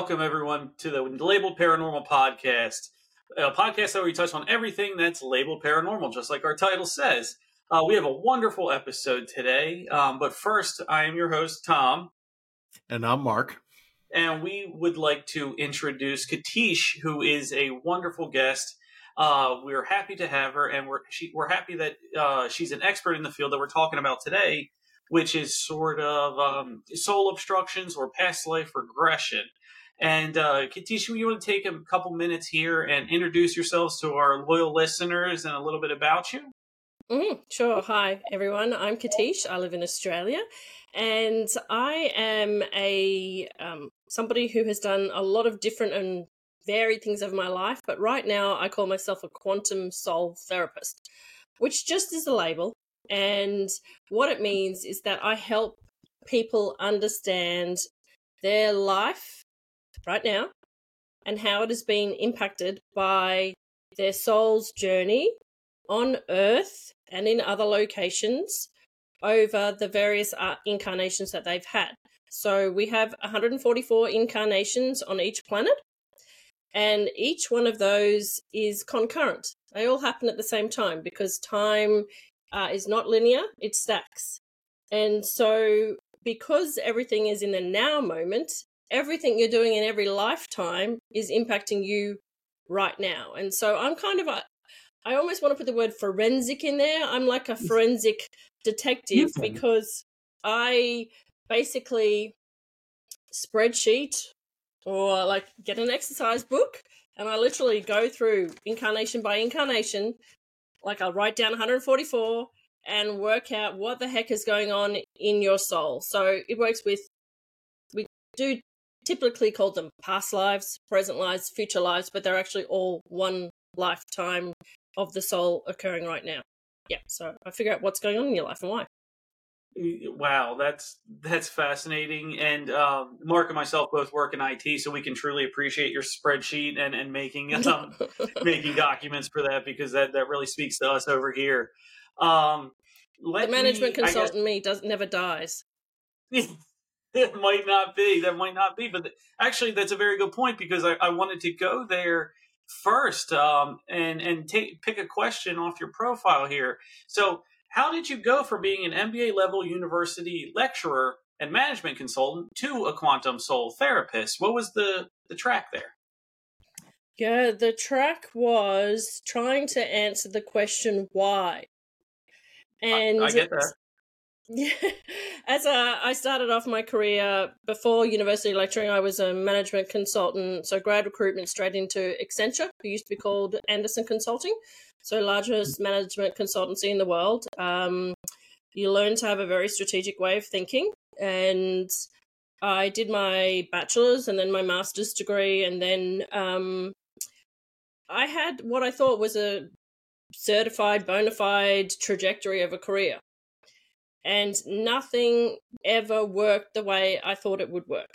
Welcome, everyone, to the Labeled Paranormal Podcast, a podcast where we touch on everything that's labeled paranormal, just like our title says. Uh, we have a wonderful episode today, um, but first, I am your host, Tom. And I'm Mark. And we would like to introduce Katische, who is a wonderful guest. Uh, we're happy to have her, and we're she, we're happy that uh, she's an expert in the field that we're talking about today, which is sort of um, soul obstructions or past life regression. And uh, Katische, you want to take a couple minutes here and introduce yourselves to our loyal listeners and a little bit about you? Mm, sure. Hi, everyone. I'm Katische. I live in Australia, and I am a um, somebody who has done a lot of different and varied things over my life. But right now, I call myself a quantum soul therapist, which just is a label. And what it means is that I help people understand their life right now and how it has been impacted by their soul's journey on Earth and in other locations over the various incarnations that they've had. So we have 144 incarnations on each planet, and each one of those is concurrent. They all happen at the same time because time uh, is not linear, it stacks. And so, because everything is in the now moment, everything you're doing in every lifetime is impacting you right now. And so I'm kind of a, I almost want to put the word forensic in there. I'm like a forensic detective because I basically spreadsheet or like get an exercise book and I literally go through incarnation by incarnation. Like I'll write down 144 and work out what the heck is going on in your soul. So it works with, we do typically called them past lives, present lives, future lives, but they're actually all one lifetime of the soul occurring right now. Yeah, so I figure out what's going on in your life and why. Wow, that's that's fascinating. And um, Mark and myself both work in IT, so we can truly appreciate your spreadsheet and and making um, making documents for that because that that really speaks to us over here. Um, the management me, consultant guess, me does never dies. it might not be. That might not be. But actually, that's a very good point because I, I wanted to go there first um, and and take pick a question off your profile here. So, how did you go from being an MBA level university lecturer and management consultant to a quantum soul therapist? What was the the track there? Yeah, the track was trying to answer the question why. And I, I get that. Yeah, as a, I started off my career before university lecturing, I was a management consultant, so grad recruitment straight into Accenture, who used to be called Andersen Consulting, so largest management consultancy in the world. Um, you learn to have a very strategic way of thinking, and I did my bachelor's and then my master's degree, and then um, I had what I thought was a certified, bona fide trajectory of a career and nothing ever worked the way I thought it would work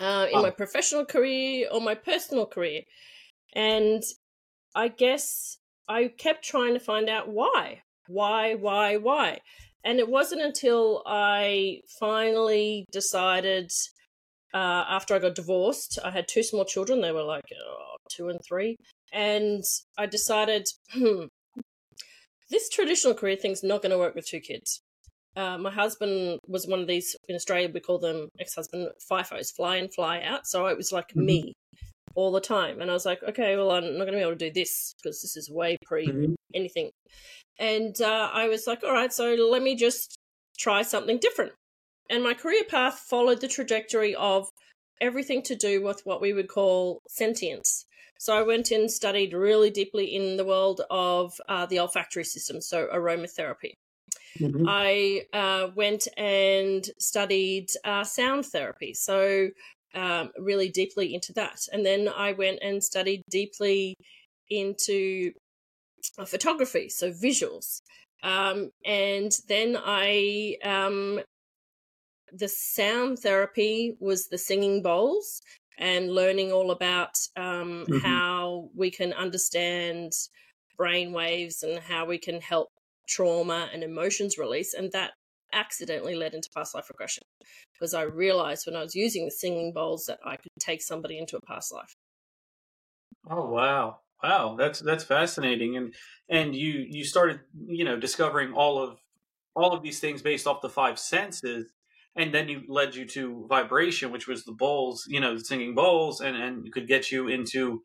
uh, in oh. my professional career or my personal career. And I guess I kept trying to find out why. Why, why, why? And it wasn't until I finally decided, uh, after I got divorced, I had two small children. They were like oh, two and three. And I decided, hmm, this traditional career thing's not going to work with two kids. Uh, my husband was one of these in Australia. We call them ex-husband FIFOs, fly in, fly out. So it was like mm-hmm. me all the time, and I was like, okay, well, I'm not going to be able to do this because this is way pre mm-hmm. anything. And uh, I was like, all right, so let me just try something different. And my career path followed the trajectory of everything to do with what we would call sentience. So I went and studied really deeply in the world of uh, the olfactory system, so aromatherapy. Mm-hmm. I uh, went and studied uh, sound therapy, so um, really deeply into that. And then I went and studied deeply into uh, photography, so visuals. Um, and then I, um, the sound therapy was the singing bowls and learning all about um, mm-hmm. how we can understand brain waves and how we can help trauma and emotions release. And that accidentally led into past life regression because I realized when I was using the singing bowls that I could take somebody into a past life. Oh wow. Wow, that's that's fascinating. And and you you started, you know, discovering all of all of these things based off the five senses and then you led you to vibration which was the bowls you know the singing bowls and and could get you into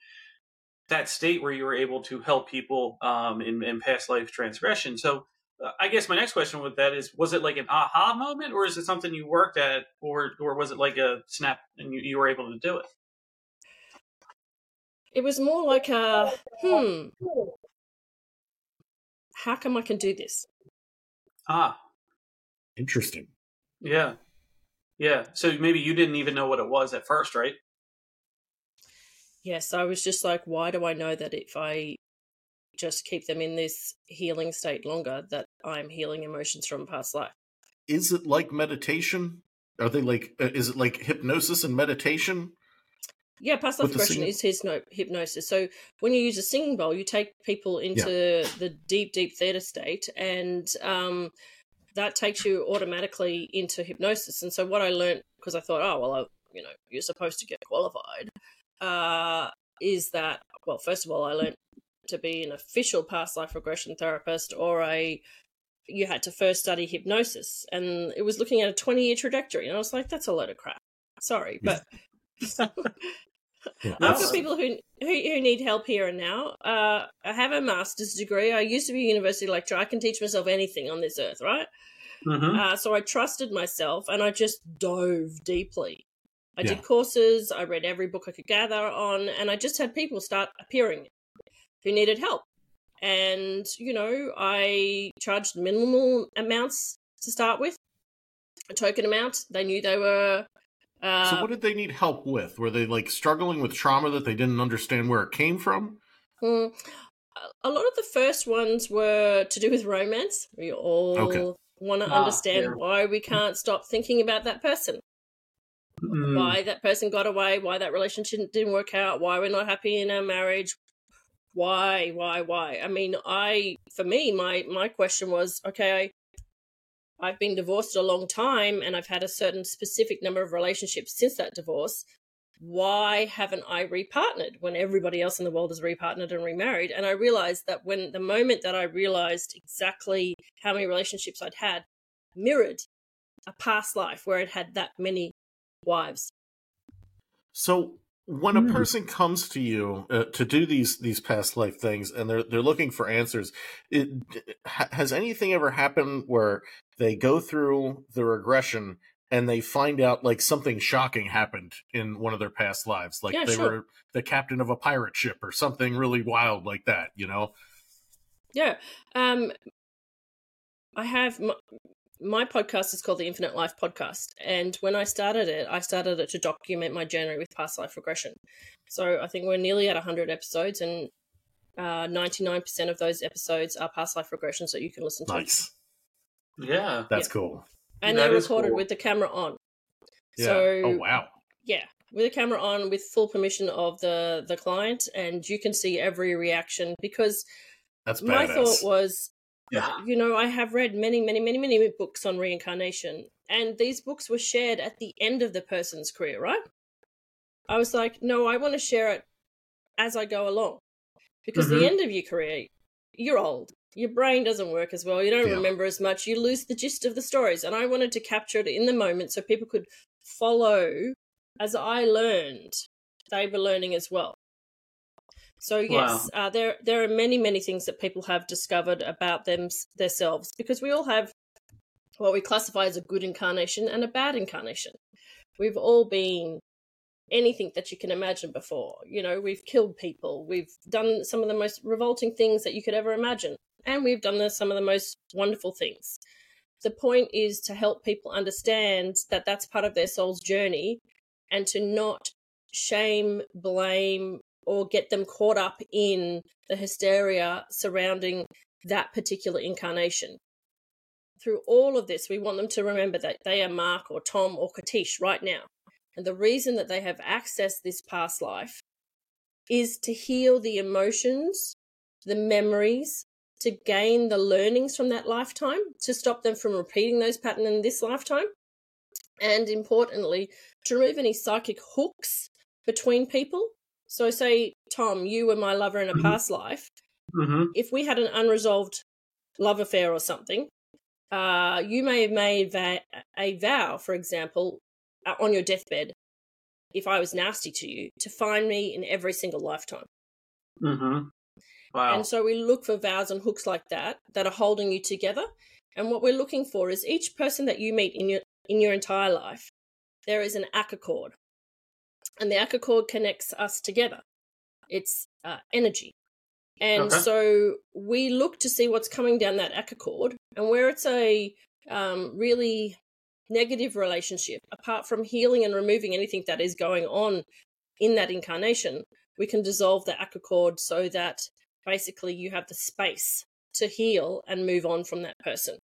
that state where you were able to help people um, in, in past life transgression. So uh, i guess my next question with that is was it like an aha moment or is it something you worked at or or was it like a snap and you, you were able to do it? It was more like a hmm how come i can do this? Ah. Interesting yeah. Yeah. So maybe you didn't even know what it was at first, right? Yes, I was just like, why do I know that if I just keep them in this healing state longer, that I'm healing emotions from past life? Is it like meditation? Are they like? Uh, is it like hypnosis and meditation? Yeah, past life regression is his no, hypnosis. So when you use a singing bowl, you take people into yeah. the deep, deep theta state, and um, that takes you automatically into hypnosis. And so what I learned because I thought, oh well, I, you know, you're supposed to get qualified, uh, is that well, first of all, I learned to be an official past life regression therapist or a you had to first study hypnosis. And it was looking at a 20 year trajectory and i was like that's a load of crap. Sorry but Yeah, for people who, who, who need help here and now, uh, I have a master's degree. I used to be a university lecturer. I can teach myself anything on this earth, right? Mm-hmm. Uh, so I trusted myself and I just dove deeply. I yeah. did courses. I read every book I could gather on, and I just had people start appearing who needed help. And you know, I charged minimal amounts to start with, a token amount. They knew they were uh, so, what did they need help with? Were they like struggling with trauma that they didn't understand where it came from? Mm, a lot of the first ones were to do with romance. We all okay. want to ah, understand yeah. why we can't stop thinking about that person, mm. why that person got away, why that relationship didn't work out, why we're not happy in our marriage. Why, why, why? I mean, I, for me, my my question was, okay, I've been divorced a long time and I've had a certain specific number of relationships since that divorce. Why haven't I repartnered when everybody else in the world has repartnered and remarried? And I realized that when the moment that I realized exactly how many relationships I'd had mirrored a past life where it had that many wives. So when a hmm. person comes to you uh, to do these these past life things and they're they're looking for answers it, has anything ever happened where they go through the regression and they find out like something shocking happened in one of their past lives like yeah, they sure. were the captain of a pirate ship or something really wild like that you know yeah um i have my podcast is called the Infinite Life Podcast. And when I started it, I started it to document my journey with past life regression. So I think we're nearly at 100 episodes, and uh, 99% of those episodes are past life regressions that you can listen to. Nice. Yeah. That's yeah. cool. And that they're recorded cool. with the camera on. Yeah. So, oh, wow. Yeah. With the camera on, with full permission of the the client, and you can see every reaction because That's my thought was yeah. You know, I have read many, many, many, many books on reincarnation, and these books were shared at the end of the person's career, right? I was like, no, I want to share it as I go along. Because mm-hmm. the end of your career, you're old. Your brain doesn't work as well. You don't yeah. remember as much. You lose the gist of the stories. And I wanted to capture it in the moment so people could follow as I learned, they were learning as well. So yes, wow. uh, there there are many many things that people have discovered about them themselves because we all have what we classify as a good incarnation and a bad incarnation. We've all been anything that you can imagine before. You know, we've killed people, we've done some of the most revolting things that you could ever imagine, and we've done the, some of the most wonderful things. The point is to help people understand that that's part of their soul's journey and to not shame, blame, or get them caught up in the hysteria surrounding that particular incarnation. Through all of this, we want them to remember that they are Mark or Tom or Katische right now. And the reason that they have accessed this past life is to heal the emotions, the memories, to gain the learnings from that lifetime, to stop them from repeating those patterns in this lifetime, and importantly, to remove any psychic hooks between people. So, say, Tom, you were my lover in a mm-hmm. past life. Mm-hmm. If we had an unresolved love affair or something, uh, you may have made va- a vow, for example, uh, on your deathbed, if I was nasty to you, to find me in every single lifetime. Mm-hmm. Wow. And so we look for vows and hooks like that that are holding you together. And what we're looking for is each person that you meet in your in your entire life, there is an Akasha cord, and the Akasha cord connects us together. It's uh, energy, and okay. so we look to see what's coming down that Akasha cord, and where it's a um, really negative relationship, apart from healing and removing anything that is going on in that incarnation, we can dissolve the Akasha cord so that basically you have the space to heal and move on from that person.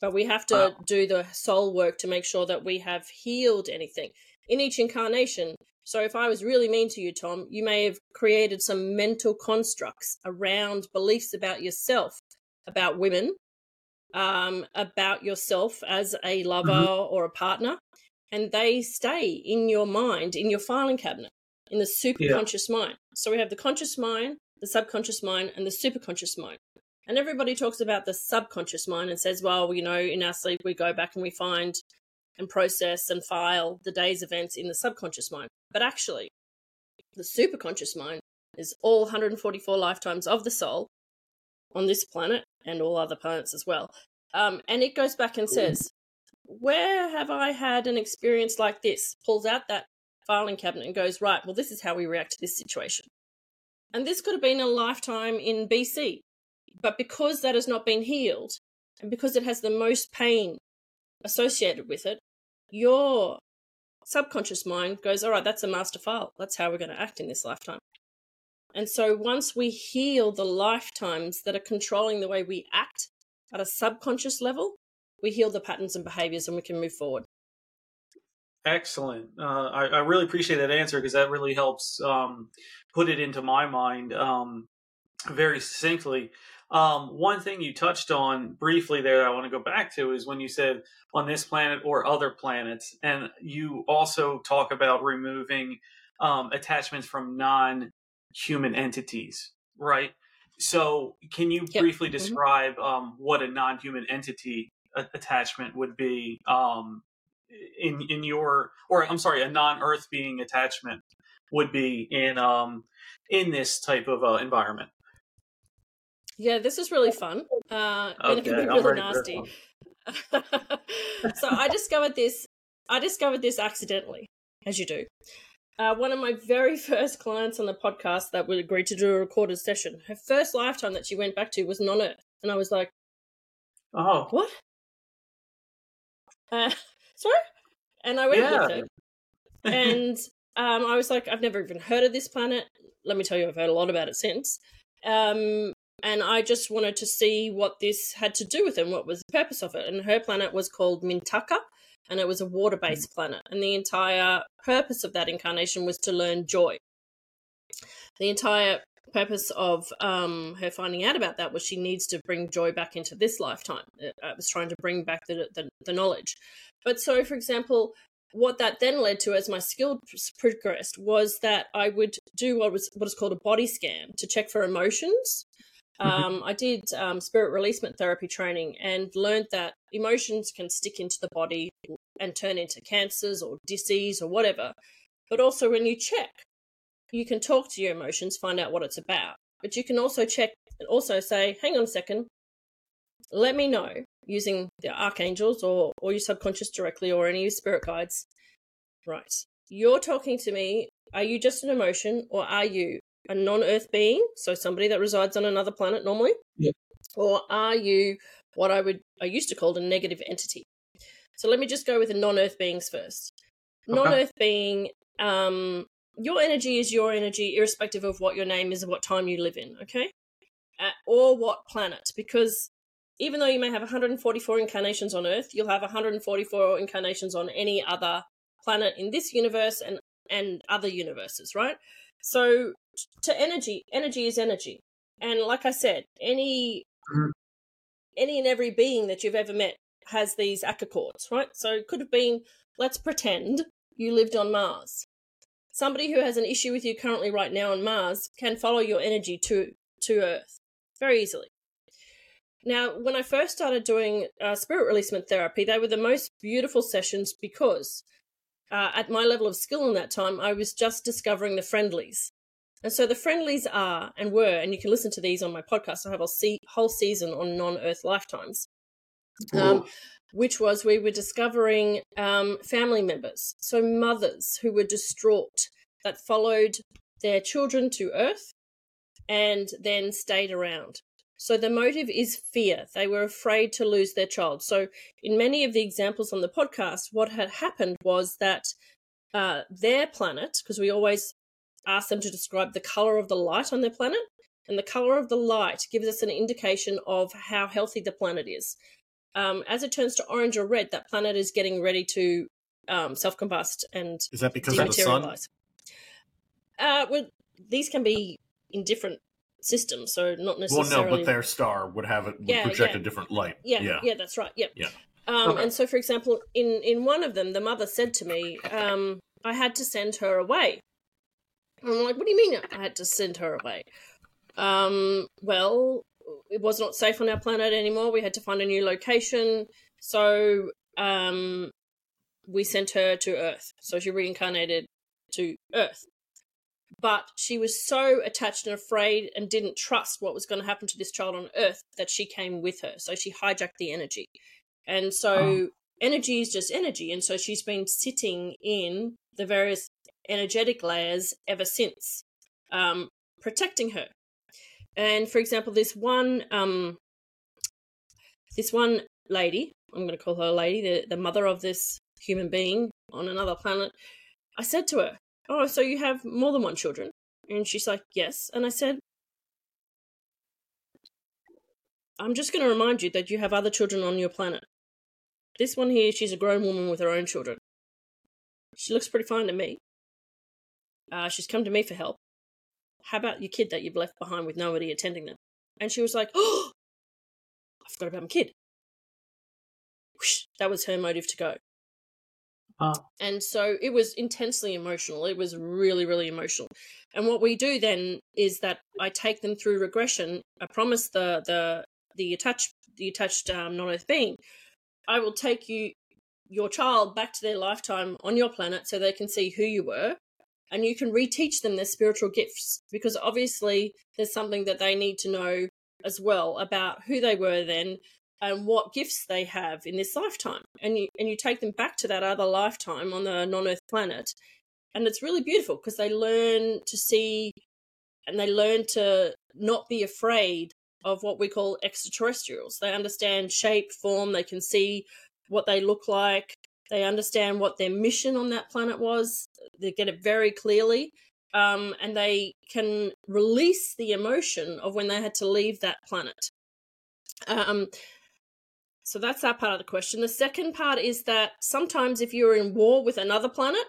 But we have to do the soul work to make sure that we have healed anything in each incarnation. So if I was really mean to you, Tom, you may have created some mental constructs around beliefs about yourself, about women, um, about yourself as a lover mm-hmm. or a partner, and they stay in your mind, in your filing cabinet, in the superconscious yeah. mind. So we have the conscious mind, the subconscious mind, and the superconscious mind. And everybody talks about the subconscious mind and says, well, you know, in our sleep, we go back and we find and process and file the day's events in the subconscious mind. But actually, the superconscious mind is all 144 lifetimes of the soul on this planet and all other planets as well. Um, and it goes back and says, Where have I had an experience like this? Pulls out that filing cabinet and goes, Right, well, this is how we react to this situation. And this could have been a lifetime in BC. But because that has not been healed, and because it has the most pain associated with it, your subconscious mind goes, All right, that's a master file. That's how we're going to act in this lifetime. And so once we heal the lifetimes that are controlling the way we act at a subconscious level, we heal the patterns and behaviors and we can move forward. Excellent. Uh, I, I, really appreciate that answer because that really helps um, put it into my mind um, very succinctly. Um, one thing you touched on briefly there, I want to go back to is when you said on this planet or other planets, and you also talk about removing um, attachments from non human entities, right? So, can you yep. briefly mm-hmm. describe mm-hmm. um, what a non human entity attachment would be um, in in your, or I'm sorry, a non Earth being attachment would be in um, in this type of uh, environment? Yeah, this is really fun. Uh, okay, and it can be really nasty. so I discovered this. I discovered this accidentally, as you do. Uh, one of my very first clients on the podcast that would agree to do a recorded session. Her first lifetime that she went back to was non-Earth, and I was like, "Oh, what?" Uh, sorry, and I went yeah. with her, and um, I was like, "I've never even heard of this planet." Let me tell you, I've heard a lot about it since. Um, and I just wanted to see what this had to do with it and what was the purpose of it. And her planet was called Mintaka, and it was a water based mm. planet. And the entire purpose of that incarnation was to learn joy. The entire purpose of um, her finding out about that was she needs to bring joy back into this lifetime. I was trying to bring back the, the, the knowledge. But so, for example, what that then led to as my skill progressed was that I would do what was what is called a body scan to check for emotions Mm-hmm. Um, I did um, spirit releasement therapy training and learned that emotions can stick into the body and turn into cancers or disease or whatever. But also, when you check, you can talk to your emotions, find out what it's about. But you can also check and also say, hang on a second, let me know using the archangels or, or your subconscious directly or any of your spirit guides. Right. You're talking to me. Are you just an emotion or are you a non-Earth being, so somebody that resides on another planet normally, yep. or are you what I would I used to call a negative entity? So let me just go with the non-Earth beings first. Okay. Non-Earth being, um, your energy is your energy, irrespective of what your name is and what time you live in. Okay, uh, or what planet, because even though you may have 144 incarnations on Earth, you'll have 144 incarnations on any other planet in this universe and and other universes, right? So to energy, energy is energy. And like I said, any Mhm. any and every being that you've ever met has these cords, right? So it could have been, let's pretend you lived on Mars. Somebody who has an issue with you currently right now on Mars can follow your energy to to Earth very easily. Now, when I first started doing uh, spirit releasement therapy, they were the most beautiful sessions because uh, at my level of skill in that time, I was just discovering the friendlies. And so the friendlies are and were, and you can listen to these on my podcast. I have a se- whole season on non Earth lifetimes, um, which was we were discovering um, family members, so mothers who were distraught that followed their children to Earth and then stayed around. So the motive is fear. They were afraid to lose their child. So in many of the examples on the podcast, what had happened was that uh, their planet, because we always ask them to describe the color of the light on their planet, and the color of the light gives us an indication of how healthy the planet is. Um, as it turns to orange or red, that planet is getting ready to um, self-combust and Is that because of the sun? Uh, well, these can be in different systems, so not necessarily. Well, no, but their star would have it would Yeah, project yeah. a different light. Yeah, yeah. yeah, that's right. Yep. Yeah. Um, Okay. And so, for example, in in one of them, the mother said to me, um, "I had to send her away." And I'm like, "What do you mean I had to send her away?" Um, well, it was not safe on our planet anymore. We had to find a new location, so um, we sent her to Earth. So she reincarnated to Earth. But she was so attached and afraid and didn't trust what was going to happen to this child on Earth that she came with her. So she hijacked the energy. And so energy is just energy. And so she's been sitting in the various energetic layers ever since, um, protecting her. And for example, this one, um, this one lady, I'm going to call her a lady, the, the mother of this human being on another planet, I said to her, Oh, so you have more than one children? And she's like, Yes. And I said, I'm just going to remind you that you have other children on your planet. This one here, she's a grown woman with her own children. She looks pretty fine to me. Uh, she's come to me for help. How about your kid that you've left behind with nobody attending them? And she was like, Oh, I forgot about my kid. Whoosh, that was her motive to go. Ah. And so it was intensely emotional. It was really, really emotional. And what we do then is that I take them through regression. I promise the the the attached the attached um, non-earth being, I will take you your child back to their lifetime on your planet so they can see who you were and you can reteach them their spiritual gifts because obviously there's something that they need to know as well about who they were then and what gifts they have in this lifetime. And you and you take them back to that other lifetime on the non-earth planet and it's really beautiful because they learn to see and they learn to not be afraid of what we call extraterrestrials. They understand shape form they can see what they look like they understand what their mission on that planet was they get it very clearly um, and they can release the emotion of when they had to leave that planet. Um, so that's that part of the question. The second part is that sometimes if you're in war with another planet,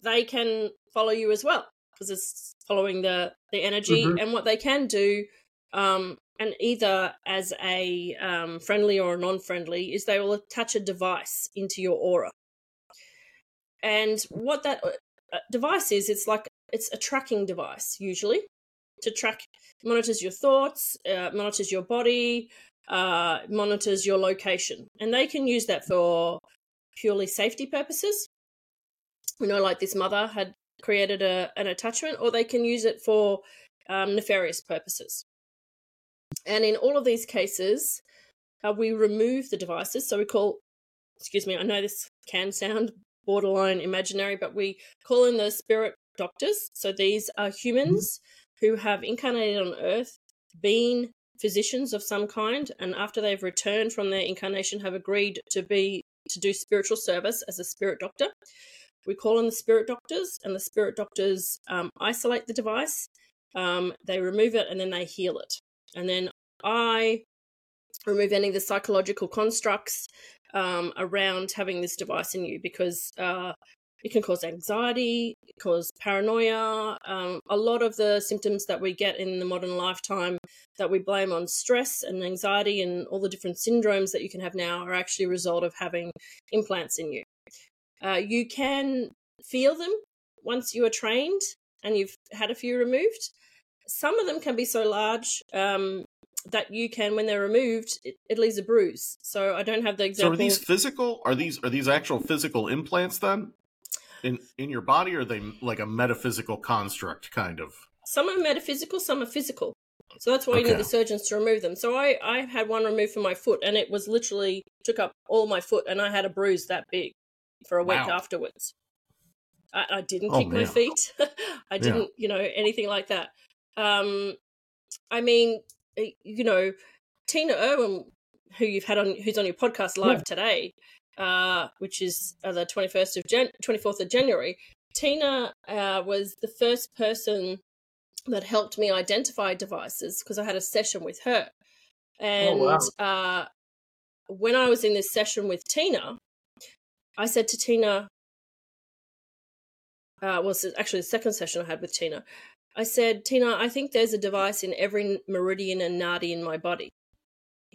they can follow you as well because it's following the the energy Mhm. and what they can do um and either as a um, friendly or a non-friendly is they will attach a device into your aura and what that uh, device is it's like it's a tracking device usually to track monitors your thoughts uh, monitors your body uh, monitors your location. And they can use that for purely safety purposes. You know like this mother had created a, an attachment or they can use it for um, nefarious purposes. And in all of these cases uh, we remove the devices. So we call excuse me i know this can sound borderline imaginary but we call in the spirit doctors. So these are humans who have incarnated on earth been physicians of some kind and after they've returned from their incarnation have agreed to be to do spiritual service as a spirit doctor. We call in the spirit doctors and the spirit doctors um, isolate the device um, they remove it and then they heal it. And then i remove any of the psychological constructs um, around having this device in you because uh, it can cause anxiety, cause paranoia. Um, a lot of the symptoms that we get in the modern lifetime that we blame on stress and anxiety and all the different syndromes that you can have now are actually a result of having implants in you. Uh, you can feel them once you are trained and you've had a few removed. Some of them can be so large um, that you can, when they're removed, it, it, leaves a bruise. So I don't have the example. So are these physical? Are these are these actual physical implants then? In in your body, or are they like a metaphysical construct, kind of? Some are metaphysical, some are physical. So that's why okay. you need the surgeons to remove them. So I I had one removed from my foot, and it was literally took up all my foot, and I had a bruise that big for a week wow. afterwards. I, I didn't oh, kick man. my feet. I didn't, yeah. you know, anything like that. Um, I mean, eh, you know, Tina Erwin, who you've had on, who's on your podcast live yeah. today, uh, which is uh, the 21st of Jan- 24th of January, Tina uh, was the first person that helped me identify devices because I had a session with her. And oh, wow. uh, when I was in this session with Tina, I said to Tina, uh, well, actually the second session I had with Tina, I said, Tina, I think there's a device in every meridian and nadi in my body.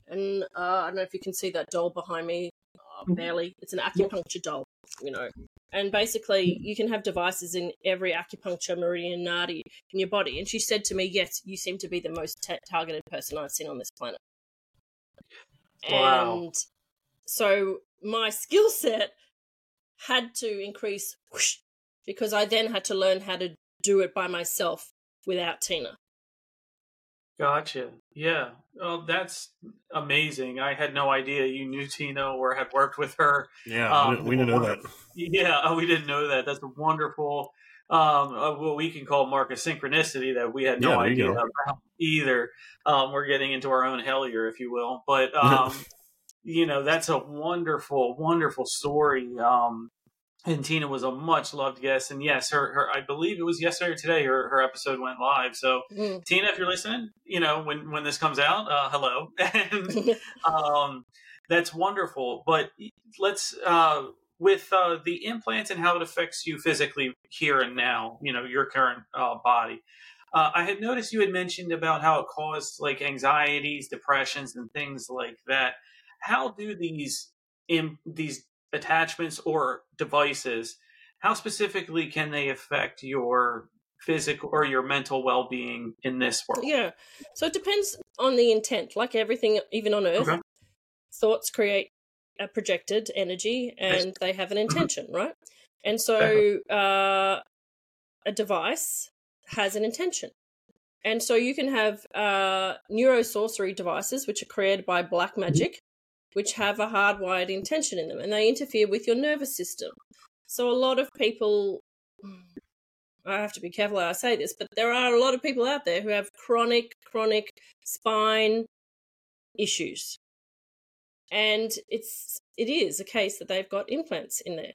And uh, I don't know if you can see that doll behind me. Barely. It's an acupuncture doll, you know. And basically, you can have devices in every acupuncture meridian nadi in your body. And she said to me, Yes, you seem to be the most t- targeted person I've seen on this planet. Wow. And so my skill set had to increase whoosh, because I then had to learn how to do it by myself without Tina. Gotcha. Yeah. Oh, that's amazing. I had no idea you knew Tina or had worked with her. Yeah, um, we didn't know that. Yeah, we didn't know that. That's wonderful. Um, what we can call mark of synchronicity that we had no yeah, idea about either. Um, we're getting into our own hell here, if you will. But um, you know, that's a wonderful, wonderful story. Um, and Tina was a much loved guest. And yes, her, her I believe it was yesterday or today her, her episode went live. So mm. Tina, if you're listening, you know, when, when this comes out, uh, hello. and um, that's wonderful. But let's, uh, with uh, the implants and how it affects you physically here and now, you know, your current uh, body. Uh, I had noticed you had mentioned about how it caused like anxieties, depressions, and things like that. How do these in these attachments or devices, how specifically can they affect your physical or your mental well-being in this world? Yeah. So it depends on the intent. Like everything even on earth, okay. thoughts create a projected energy and they have an mm-hmm. intention, right? And so uh, a device has an intention. And so you can have uh, neurosorcery devices, which are created by black mm-hmm. magic, which have a hardwired intention in them and they interfere with your nervous system. So a lot of people I have to be careful how I say this, but there are a lot of people out there who have chronic, chronic spine issues. And it's it is a case that they've got implants in there.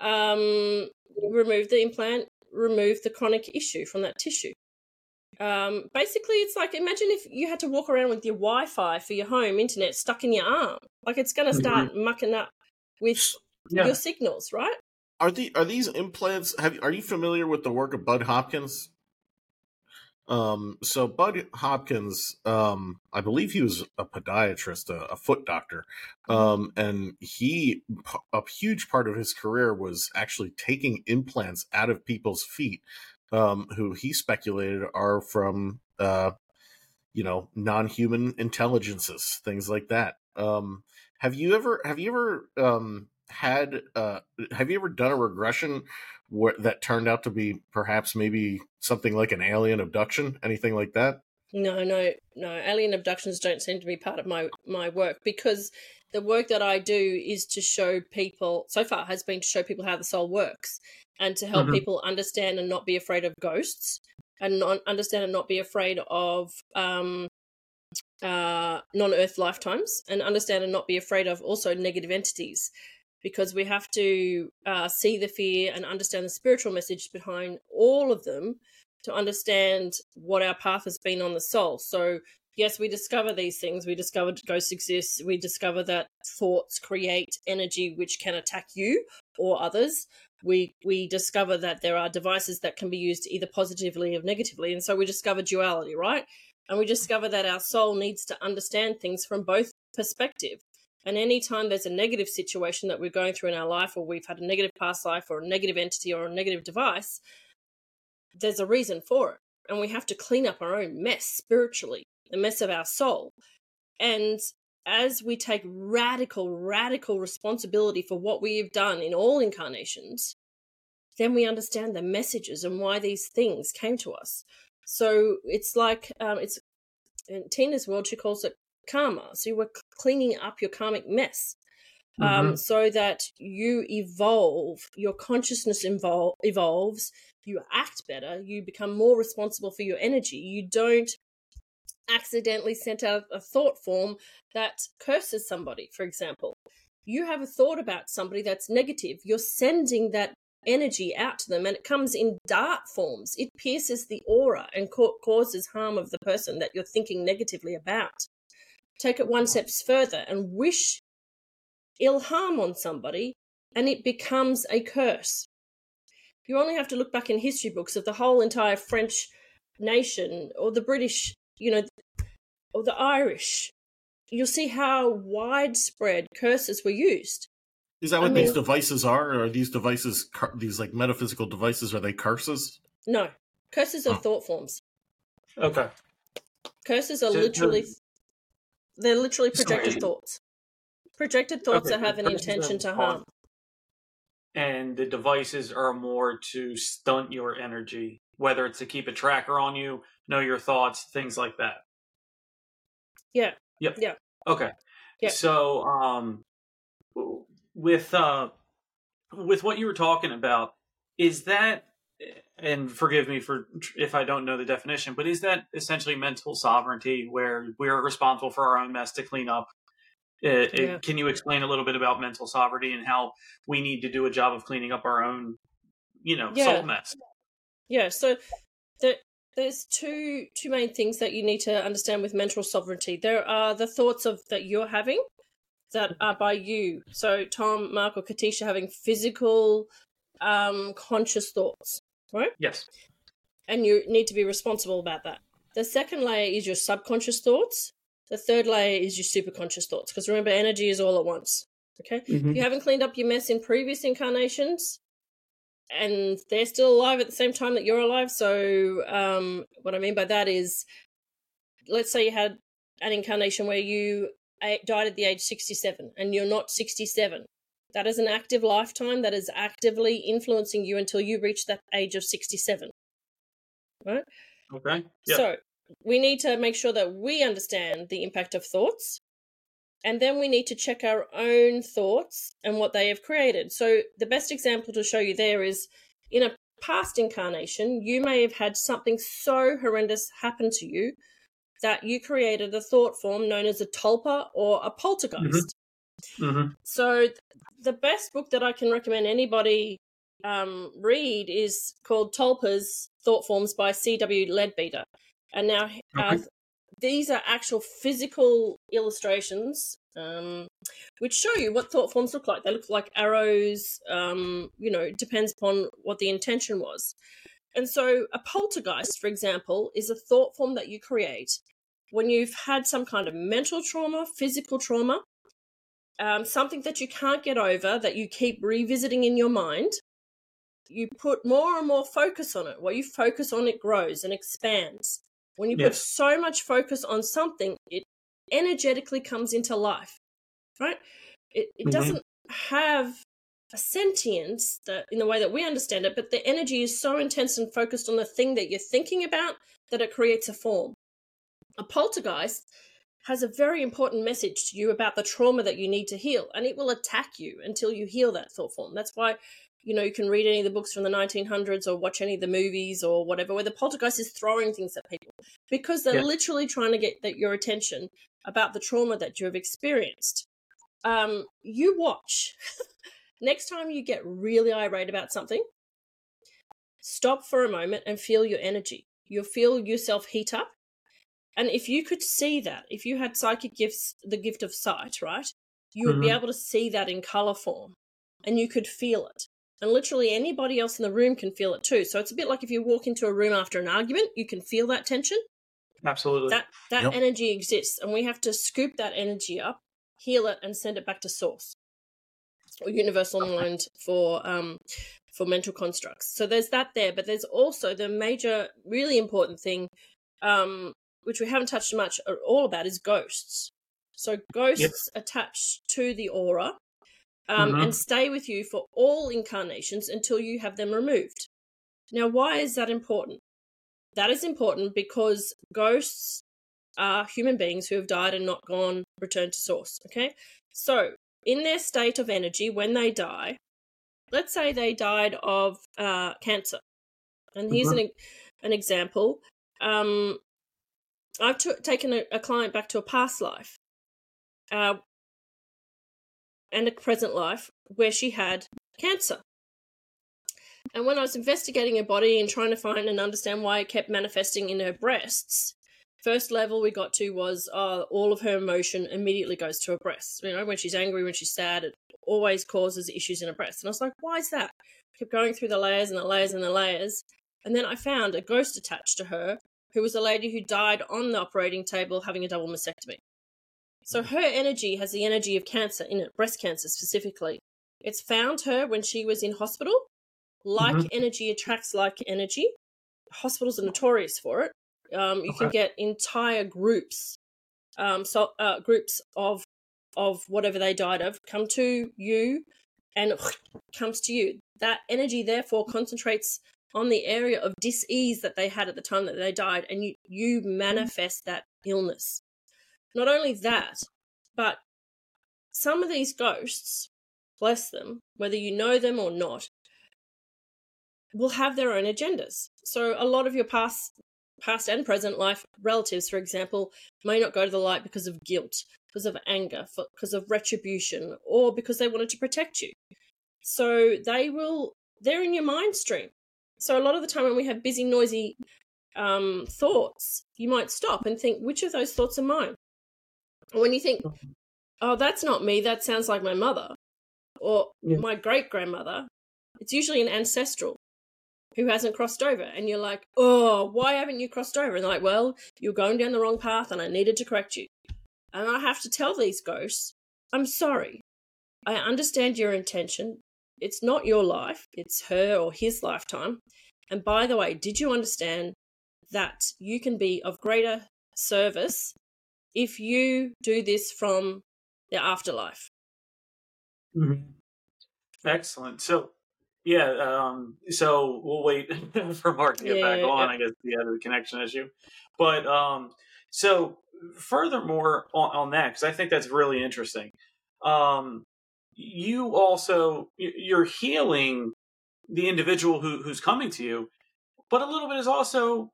Um, remove the implant, remove the chronic issue from that tissue. Um, basically, it's like imagine if you had to walk around with your Wi Fi for your home internet stuck in your arm. Like it's going to start mm-hmm. mucking up with yeah. your signals, right? Are the are these implants? Have are you familiar with the work of Bud Hopkins? Um, so Bud Hopkins, um, I believe he was a podiatrist, a, a foot doctor, um, and he a huge part of his career was actually taking implants out of people's feet um, who he speculated are from, uh, you know, non-human intelligences, things like that. Um, have you ever have you ever um, had uh, have you ever done a regression where that turned out to be perhaps maybe something like an alien abduction, anything like that? No, no, no. Alien abductions don't seem to be part of my my work because the work that I do is to show people. So far, has been to show people how the soul works and to help mm-hmm. people understand and not be afraid of ghosts and not understand and not be afraid of um, uh, non-earth lifetimes and understand and not be afraid of also negative entities because we have to uh, see the fear and understand the spiritual message behind all of them to understand what our path has been on the soul so yes, we discover these things. We discover ghosts exist. We discover that thoughts create energy which can attack you or others. We we discover that there are devices that can be used either positively or negatively, and so we discover duality, right? And we discover that our soul needs to understand things from both perspectives. And anytime there's a negative situation that we're going through in our life, or we've had a negative past life, or a negative entity, or a negative device, there's a reason for it. And we have to clean up our own mess spiritually, the mess of our soul. And as we take radical, radical responsibility for what we have done in all incarnations, then we understand the messages and why these things came to us. So it's like um, it's in Tina's world, she calls it karma. So you were cleaning up your karmic mess. Um, mm-hmm. Um, so that you evolve, your consciousness evol- evolves, you act better, you become more responsible for your energy. You don't accidentally sent out a thought form that curses somebody, for example. You have a thought about somebody that's negative, you're sending that energy out to them and it comes in dart forms. It pierces the aura and ca- causes harm of the person that you're thinking negatively about. Take it one step further and wish ill harm on somebody and it becomes a curse. You only have to look back in history books of the whole entire French nation or the British, you know, or the Irish. You'll see how widespread curses were used. Is that what I mean, these devices are? Or are these devices, these like metaphysical devices, are they curses? No, curses are oh. thought forms. Okay. Curses are so, literally, they're literally projected sorry. thoughts. Projected thoughts okay. that have an intention to harm and the devices are more to stunt your energy, whether it's to keep a tracker on you, know your thoughts, things like that. Yeah. Yep. Yeah. Okay. Yeah. So, um, with uh, with what you were talking about, is that, and forgive me for if I don't know the definition, but is that essentially mental sovereignty, where we're responsible for our own mess to clean up it, yeah. it, can you explain a little bit about mental sovereignty and how we need to do a job of cleaning up our own, you know, yeah. soul mess? Yeah. So there, there's two two main things that you need to understand with mental sovereignty. There are the thoughts of that you're having that are by you. So Tom, Mark, or Katische having physical, um, conscious thoughts, right? Yes. And you need to be responsible about that. The second layer is your subconscious thoughts, the third layer is your superconscious thoughts, because remember, energy is all at once. Okay? Mm-hmm. If you haven't cleaned up your mess in previous incarnations, and they're still alive at the same time that you're alive. So, um, what I mean by that is, let's say you had an incarnation where you died at the age 67 and you're not 67. That is an active lifetime that is actively influencing you until you reach that age of 67. Right? Okay. Yep. So, we need to make sure that we understand the impact of thoughts and then we need to check our own thoughts and what they have created. So, the best example to show you there is in a past incarnation, you may have had something so horrendous happen to you that you created a thought form known as a tulpa or a poltergeist. Mm-hmm. Mm-hmm. So, the best book that I can recommend anybody um, read is called Tulpas Thought Forms by C.W. Leadbeater. And now uh, these are actual physical illustrations um, which show you what thought forms look like. They look like arrows, um, you know, depends upon what the intention was. And so a poltergeist, for example, is a thought form that you create when you've had some kind of mental trauma, physical trauma, um, something that you can't get over that you keep revisiting in your mind. You put more and more focus on it. What you focus on, it grows and expands. When you yes. put so much focus on something, it energetically comes into life, right? It, it mm-hmm. doesn't have a sentience that, in the way that we understand it, but the energy is so intense and focused on the thing that you're thinking about that it creates a form. A poltergeist has a very important message to you about the trauma that you need to heal, and it will attack you until you heal that thought form. That's why you know, you can read any of the books from the 1900s or watch any of the movies or whatever, where the poltergeist is throwing things at people because they're yeah. literally trying to get that your attention about the trauma that you have experienced. Um, you watch. Next time you get really irate about something, stop for a moment and feel your energy. You'll feel yourself heat up. And if you could see that, if you had psychic gifts, the gift of sight, right, you would be Mhm. able to see that in color form and you could feel it. And literally anybody else in the room can feel it too. So it's a bit like if you walk into a room after an argument, you can feel that tension. Absolutely. That that Yep. energy exists and we have to scoop that energy up, heal it and send it back to source. Or universal mind for um for mental constructs. So there's that there, but there's also the major really important thing um which we haven't touched much at all about is ghosts. So ghosts attach to the aura um, Mhm. and stay with you for all incarnations until you have them removed. Now, why is that important? That is important because ghosts are human beings who have died and not gone returned to source. Okay, so in their state of energy when they die, let's say they died of uh, cancer, and here's an an example. Um, I've t- taken a, a client back to a past life, uh, and a present life where she had cancer. And when I was investigating her body and trying to find and understand why it kept manifesting in her breasts, first level we got to was uh, all of her emotion immediately goes to her breasts. You know, when she's angry, when she's sad, it always causes issues in her breasts. And I was like, why is that? I kept going through the layers and the layers and the layers. And then I found a ghost attached to her who was a lady who died on the operating table having a double mastectomy. So her energy has the energy of cancer in it, breast cancer specifically. It's found her when she was in hospital. Like Mhm. energy attracts like energy. Hospitals are notorious for it. Um, you can get entire groups, um, so uh, groups of of whatever they died of come to you, and comes to you. That energy therefore concentrates on the area of dis-ease that they had at the time that they died, and you you manifest that illness. Not only that, but some of these ghosts, bless them, whether you know them or not, will have their own agendas. So a lot of your past past and present life relatives, for example, may not go to the light because of guilt, because of anger, for, because of retribution, or because they wanted to protect you. So they will they're in your mind stream. So a lot of the time when we have busy, noisy um, thoughts, you might stop and think, which of those thoughts are mine? When you think, mm. oh, that's not me, that sounds like my mother or Yeah. my great grandmother, it's usually an ancestral who hasn't crossed over. And you're like, oh, why haven't you crossed over? And they're like, well, you're going down the wrong path and I needed to correct you. And I have to tell these ghosts, I'm sorry. I understand your intention. It's not your life, it's her or his lifetime. And by the way, did you understand that you can be of greater service if you do this from the afterlife? Mhm. Excellent. So, yeah. Um, so we'll wait for Mark to get Yeah, back yeah, on. yeah. I guess he had a connection issue. But um, so furthermore on, on that, because I think that's really interesting. Um, you also you're healing the individual who who's coming to you, but a little bit is also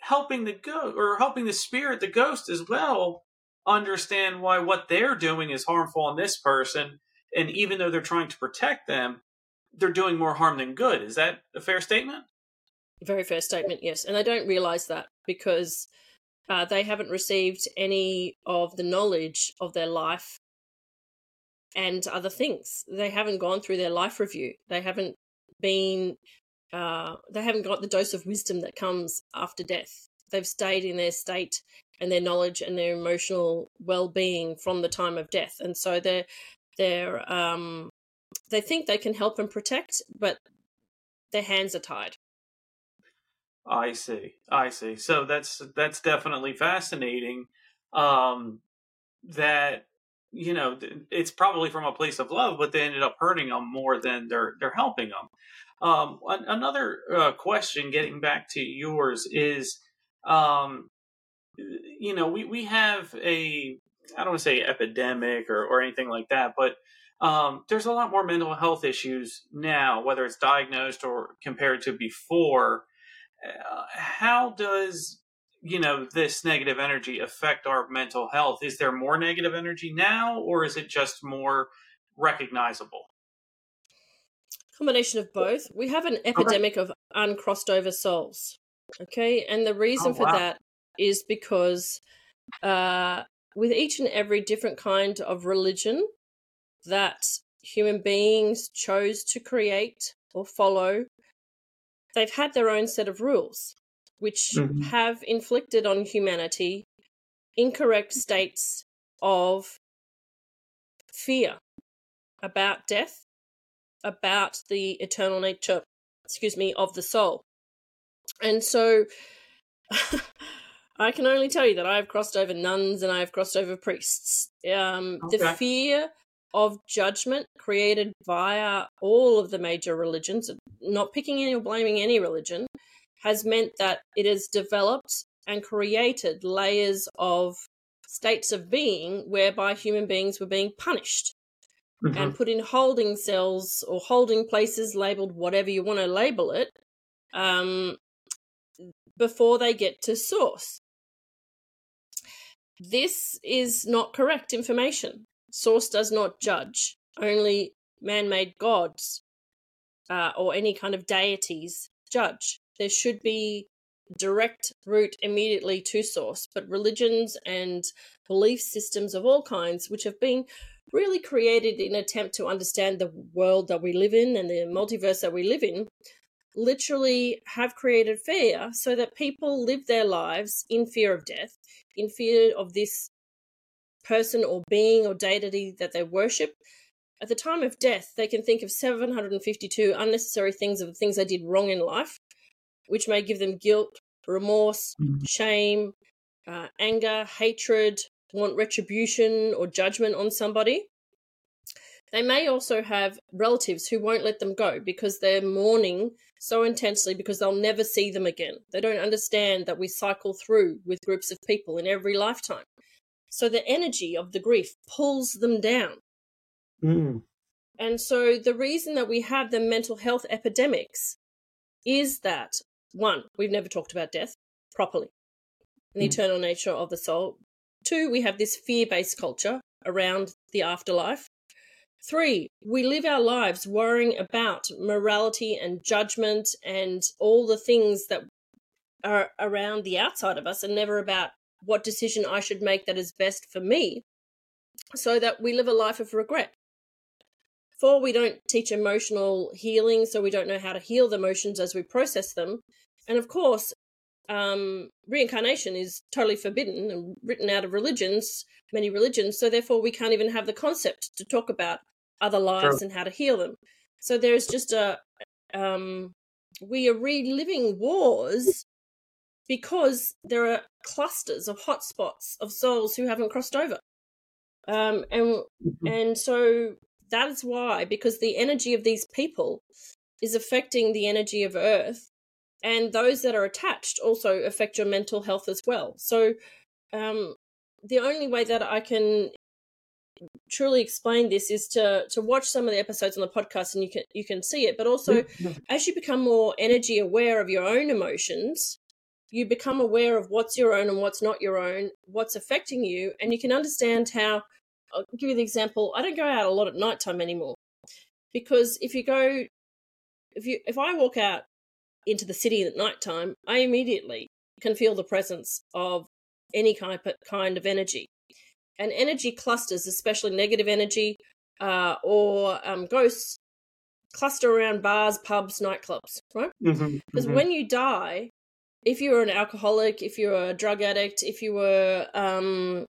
helping the go or helping the spirit, the ghost as well, understand why what they're doing is harmful on this person, and even though they're trying to protect them, they're doing more harm than good. Is that a fair statement? Very fair statement, yes. And they don't realize that because uh, they haven't received any of the knowledge of their life and other things. They haven't gone through their life review. They haven't been, uh, they haven't got the dose of wisdom that comes after death. They've stayed in their state and their knowledge and their emotional well-being from the time of death, and so they're they're um, they think they can help and protect, but their hands are tied. I see. I see. So that's that's definitely fascinating. Um, that you know it's probably from a place of love, but they ended up hurting them more than they're they're helping them. Um, another uh, question, getting back to yours, is um, you know we we have a I don't want to say epidemic or or anything like that, but um, there's a lot more mental health issues now, whether it's diagnosed or compared to before. Uh, how does you know this negative energy affect our mental health? Is there more negative energy now or is it just more recognizable combination of both. We have an epidemic of uncrossed over souls. Okay, and the reason Oh, for wow. that is because uh, with each and every different kind of religion that human beings chose to create or follow, they've had their own set of rules, which mm-hmm. have inflicted on humanity incorrect states of fear about death, about the eternal nature, excuse me, of the soul. And so I can only tell you that I've crossed over nuns and I've crossed over priests. Um, okay. The fear of judgment created via all of the major religions, not picking any or blaming any religion, has meant that it has developed and created layers of states of being whereby human beings were being punished mm-hmm. and put in holding cells or holding places labeled whatever you want to label it um, before they get to source. This is not correct information. Source does not judge, only man made gods uh, or any kind of deities judge. There should be direct route immediately to source, but religions and belief systems of all kinds, which have been really created in an attempt to understand the world that we live in and the multiverse that we live in, literally have created fear so that people live their lives in fear of death, in fear of this person or being or deity that they worship. At the time of death, they can think of 752 unnecessary things of the things they did wrong in life, which may give them guilt, remorse, mm-hmm. shame, uh, anger, hatred, want retribution or judgment on somebody. They may also have relatives who won't let them go because they're mourning so intensely because they'll never see them again. They don't understand that we cycle through with groups of people in every lifetime. So the energy of the grief pulls them down. Mm. And so the reason that we have the mental health epidemics is that one, we've never talked about death properly, and the mm. eternal nature of the soul. Two, we have this fear based culture around the afterlife. Three, we live our lives worrying about morality and judgment and all the things that are around the outside of us and never about what decision I should make that is best for me, so that we live a life of regret. Four, we don't teach emotional healing, so we don't know how to heal the emotions as we process them. And of course, um, reincarnation is totally forbidden and written out of religions, many religions. So therefore, we can't even have the concept to talk about other lives and how to heal them. So there's just a um, we are reliving wars because there are clusters of hotspots of souls who haven't crossed over. Um, and mm-hmm. and so that is why because the energy of these people is affecting the energy of Earth, and those that are attached also affect your mental health as well. So um, the only way that I can truly explain this is to to watch some of the episodes on the podcast and you can you can see it but also mm-hmm. as you become more energy aware of your own emotions you become aware of what's your own and what's not your own, what's affecting you, and you can understand how. I'll give you the example. I don't go out a lot at nighttime anymore because if you go, if you if I walk out into the city at nighttime, I immediately can feel the presence of any kind of, kind of energy, and energy clusters, especially negative energy uh, or um, ghosts, cluster around bars, pubs, nightclubs, right? Because mm-hmm, mm-hmm. when you die, if you were an alcoholic, if you were a drug addict, if you were, um,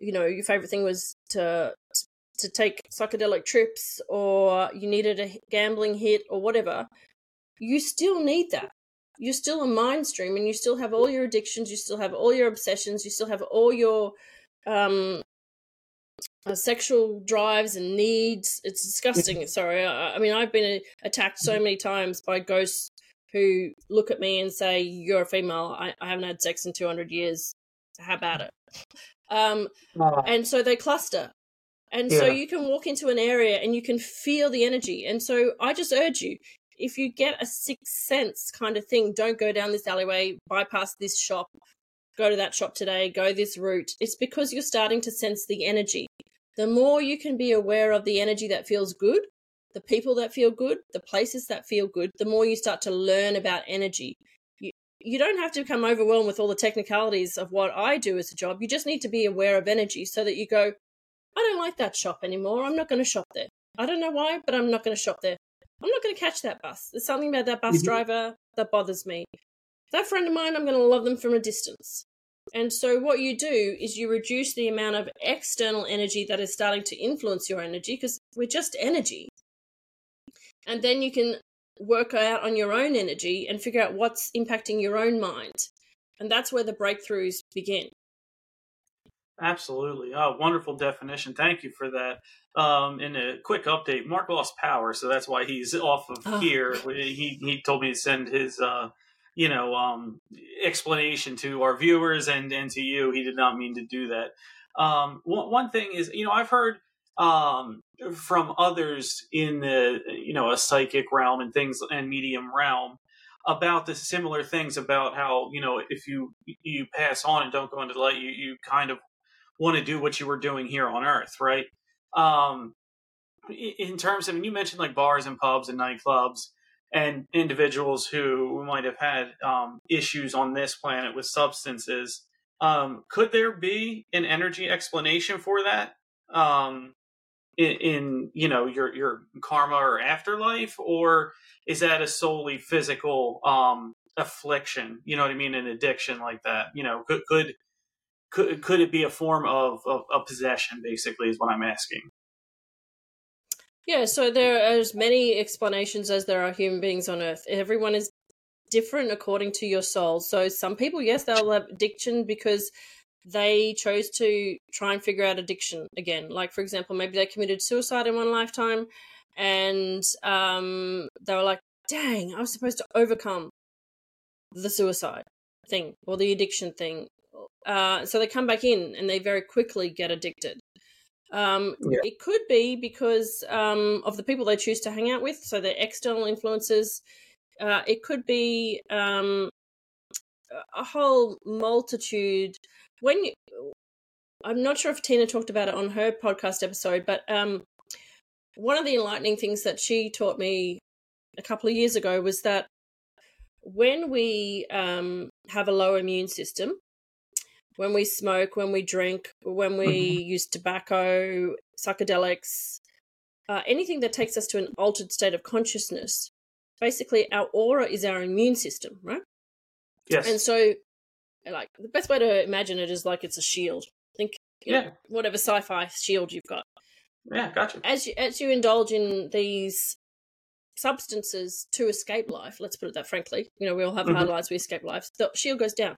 you know, your favorite thing was to to take psychedelic trips, or you needed a gambling hit, or whatever, you still need that. You're still a mind stream, and you still have all your addictions, you still have all your obsessions, you still have all your um, uh, sexual drives and needs. It's disgusting. Sorry, I, I mean I've been attacked so many times by ghosts who look at me and say, You're a female, I, I haven't had sex in 200 years. How about it? Um, oh. And so they cluster. And yeah. so you can walk into an area and you can feel the energy. And so I just urge you if you get a sixth sense kind of thing, don't go down this alleyway, bypass this shop, go to that shop today, go this route. It's because you're starting to sense the energy. The more you can be aware of the energy that feels good, the people that feel good, the places that feel good, the more you start to learn about energy. You, you don't have to become overwhelmed with all the technicalities of what I do as a job. You just need to be aware of energy so that you go, I don't like that shop anymore. I'm not going to shop there. I don't know why, but I'm not going to shop there. I'm not going to catch that bus. There's something about that bus mm-hmm. driver that bothers me. That friend of mine, I'm going to love them from a distance. And so, what you do is you reduce the amount of external energy that is starting to influence your energy because we're just energy. And then you can work out on your own energy and figure out what's impacting your own mind. And that's where the breakthroughs begin. Absolutely. Oh, wonderful definition. Thank you for that. Um, in a quick update, Mark lost power, so that's why he's off of oh. here. He he told me to send his uh, you know um, explanation to our viewers and and to you. He did not mean to do that. Um, one, one thing is, you know, I've heard um, from others in the you know a psychic realm and things and medium realm about the similar things about how you know if you you pass on and don't go into the light you you kind of want to do what you were doing here on earth right um in terms of and you mentioned like bars and pubs and nightclubs and individuals who might have had um, issues on this planet with substances um, could there be an energy explanation for that um, in, in you know your your karma or afterlife, or is that a solely physical um, affliction? You know what I mean? An addiction like that. You know, could could could, could it be a form of, of, of possession? Basically, is what I'm asking. Yeah, so there are as many explanations as there are human beings on Earth. Everyone is different according to your soul. So some people, yes, they'll have addiction because they chose to try and figure out addiction again. Like, for example, maybe they committed suicide in one lifetime and um, they were like, dang, I was supposed to overcome the suicide thing or the addiction thing. Uh, so they come back in and they very quickly get addicted. Um, yeah. It could be because um, of the people they choose to hang out with, so their external influences. Uh, it could be um, a whole multitude when you, I'm not sure if Tina talked about it on her podcast episode, but um, one of the enlightening things that she taught me a couple of years ago was that when we um, have a low immune system, when we smoke, when we drink, when we mm-hmm. use tobacco, psychedelics, uh, anything that takes us to an altered state of consciousness, basically our aura is our immune system, right? Yes. And so like the best way to imagine it is like it's a shield. Think yeah, know, whatever sci-fi shield you've got. Yeah, gotcha. As you as you indulge in these substances to escape life, let's put it that frankly, you know, we all have mm-hmm. hard lives, we escape lives. The shield goes down.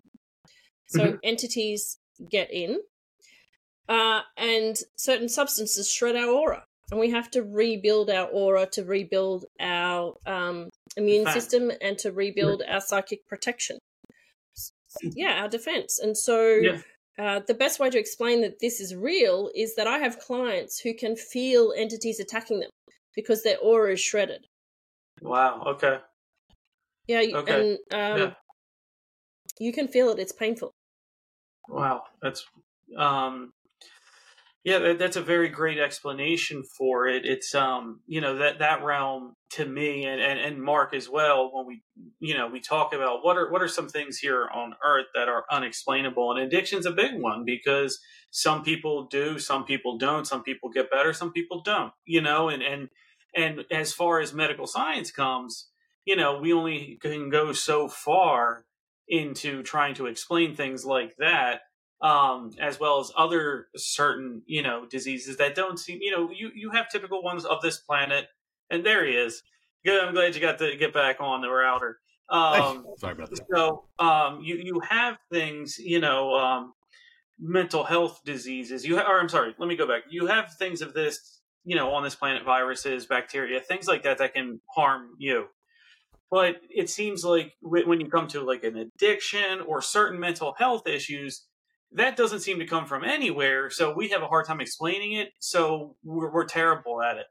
So mm-hmm. entities get in, uh, and certain substances shred our aura, and we have to rebuild our aura to rebuild our um, immune system and to rebuild our psychic protection. Yeah our defense. And so yeah. uh, the best way to explain that this is real is that i have clients who can feel entities attacking them because their aura is shredded. Wow okay. Yeah okay. and um, yeah. you can feel it. It's painful wow that's um yeah, that, that's a very great explanation for it. It's um, you know, that that realm to me and, and, and Mark as well, when we you know, we talk about what are what are some things here on earth that are unexplainable. And addiction's a big one because some people do, some people don't, some people get better, some people don't, you know, and and and as far as medical science comes, you know, we only can go so far into trying to explain things like that um, as well as other certain you know diseases that don't seem you know you you have typical ones of this planet, and there he is. Good, I'm glad you got to get back on the router. Um, Sorry about that. So um, you you have things you know um, mental health diseases. You ha- or I'm sorry, let me go back. You have things of this you know on this planet, viruses, bacteria, things like that that can harm you. But it seems like when you come to like an addiction or certain mental health issues, that doesn't seem to come from anywhere. So we have a hard time explaining it. So we're, we're terrible at it.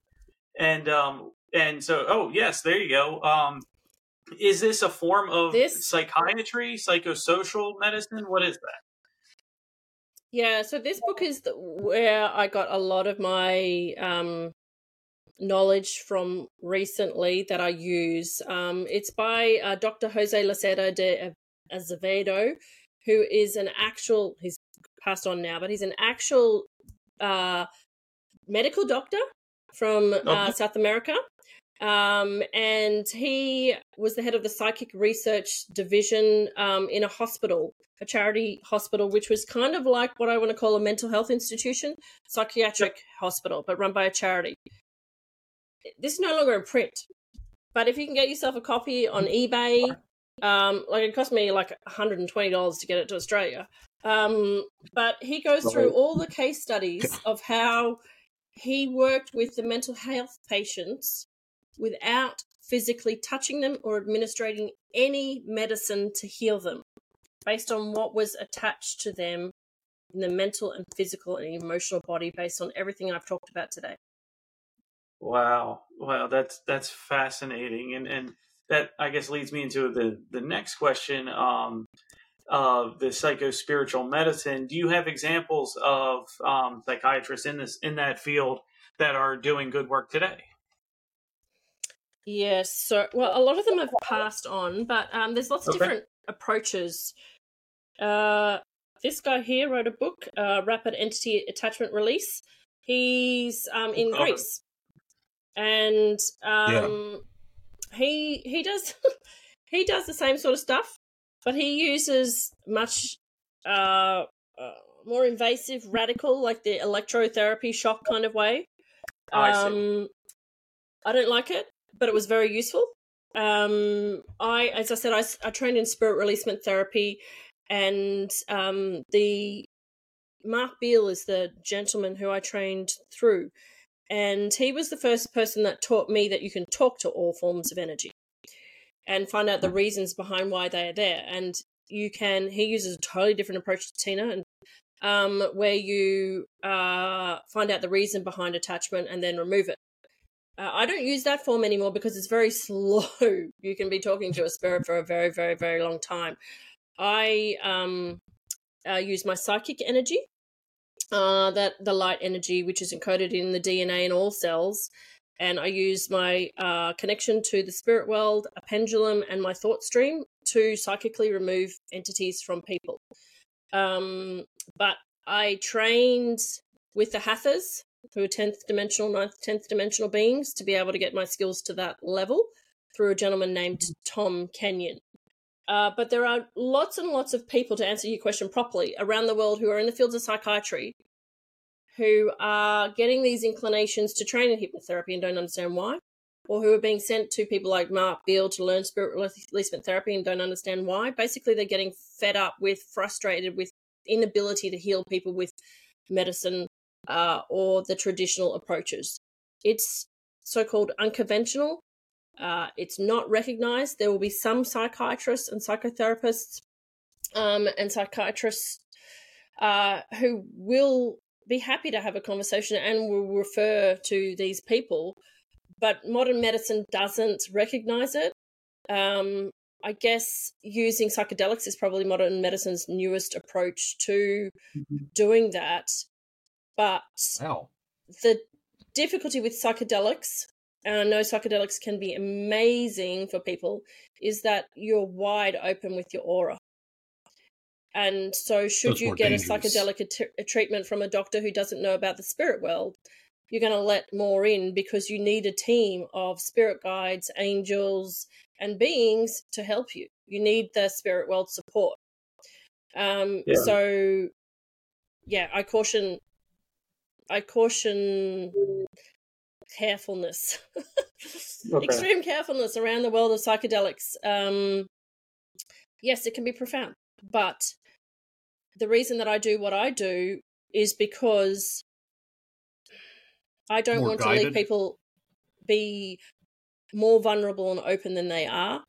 And um and so oh yes, there you go. Um, is this a form of this... psychiatry, psychosocial medicine? What is that? Yeah, so this book is the, where I got a lot of my um, knowledge from recently that I use. Um, it's by uh, Dr. Jose Lacerda de Azevedo, who is an actual, he's passed on now, but he's an actual uh, medical doctor from uh, Okay. South America. Um, and he was the head of the psychic research division um, in a hospital, a charity hospital, which was kind of like what I want to call a mental health institution, psychiatric hospital, but run by a charity. This is no longer in print, but if you can get yourself a copy on eBay, um, like it cost me like $120 to get it to Australia. Um, but he goes through all the case studies of how he worked with the mental health patients without physically touching them or administering any medicine to heal them based on what was attached to them in the mental and physical and emotional body based on everything I've talked about today. Wow, wow, that's that's fascinating, and and that I guess leads me into the the next question. Um, of the psycho spiritual medicine, do you have examples of um, psychiatrists in this in that field that are doing good work today? Yes, so well, a lot of them have passed on, but um, there's lots of Okay. different approaches. Uh, this guy here wrote a book, uh, Rapid Entity Attachment Release. He's um, in Okay. Greece, and um, he he does he does the same sort of stuff, but he uses much uh, uh, more invasive, radical, like the electrotherapy shock kind of way. I see. Um, I don't like it, but it was very useful. Um, I, as I said, I trained in spirit releasement therapy, and um, the Mark Beale is the gentleman who I trained through, and he was the first person that taught me that you can talk to all forms of energy and find out the reasons behind why they are there. And you can. He uses a totally different approach to Tina, and um, where you uh, find out the reason behind attachment and then remove it. Uh, I don't use that form anymore because it's very slow. You can be talking to a spirit for a very, very, very long time. I um, uh, use my psychic energy, uh, that the light energy, which is encoded in the DNA in all cells, and I use my uh, connection to the spirit world, a pendulum, and my thought stream to psychically remove entities from people. Um, but I trained with the Hathors, who are 10th dimensional, 9th, 10th dimensional beings, to be able to get my skills to that level through a gentleman named Tom Kenyon. Uh, but there are lots and lots of people, to answer your question properly, around the world who are in the fields of psychiatry who are getting these inclinations to train in hypnotherapy and don't understand why, or who are being sent to people like Mark Beale to learn spirit releasement therapy and don't understand why. Basically, they're getting fed up with, frustrated with inability to heal people with medicine uh, or the traditional approaches. It's so called unconventional. Uh, it's not recognized. There will be some psychiatrists and psychotherapists um, and psychiatrists uh, who will be happy to have a conversation and will refer to these people, but modern medicine doesn't recognize it. Um, I guess using psychedelics is probably modern medicine's newest approach to doing that. But Wow. the difficulty with psychedelics, and I know psychedelics can be amazing for people, is that you're wide open with your aura. And so, should it's you get dangerous. a psychedelic at- a treatment from a doctor who doesn't know about the spirit world, you're going to let more in because you need a team of spirit guides, angels, and beings to help you. You need the spirit world support. Um, Yeah. So, yeah, I caution. I caution carefulness, Okay. extreme carefulness around the world of psychedelics. Um, yes, it can be profound, but the reason that I do what I do is because I don't More want to leave people be more vulnerable and open than they are.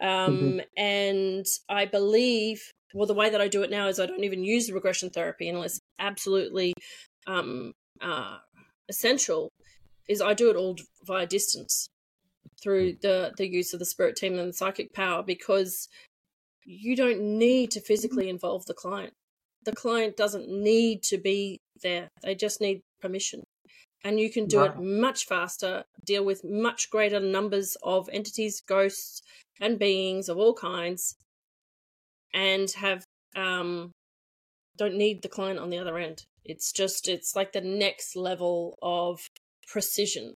Um, And I believe, well, the way that I do it now is I don't even use the regression therapy unless absolutely um, uh, essential. Is I do it all via distance through the the use of the spirit team and the psychic power because you don't need to physically involve the client. The client doesn't need to be there. They just need permission. And you can do it much faster, deal with much greater numbers of entities, ghosts, and beings of all kinds and have um, don't need the client on the other end. It's just it's like the next level of precision.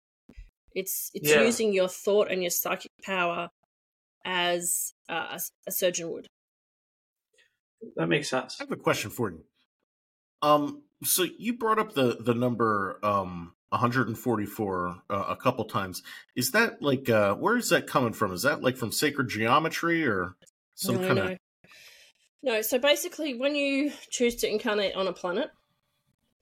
It's it's Yeah. using your thought and your psychic power as uh, a, a surgeon would. That makes sense. I have a question for you. Um, so you brought up the the number um 144 uh, a couple times. Is that like uh where is that coming from? Is that like from sacred geometry or some no, kind no. of No, so basically, when you choose to incarnate on a planet,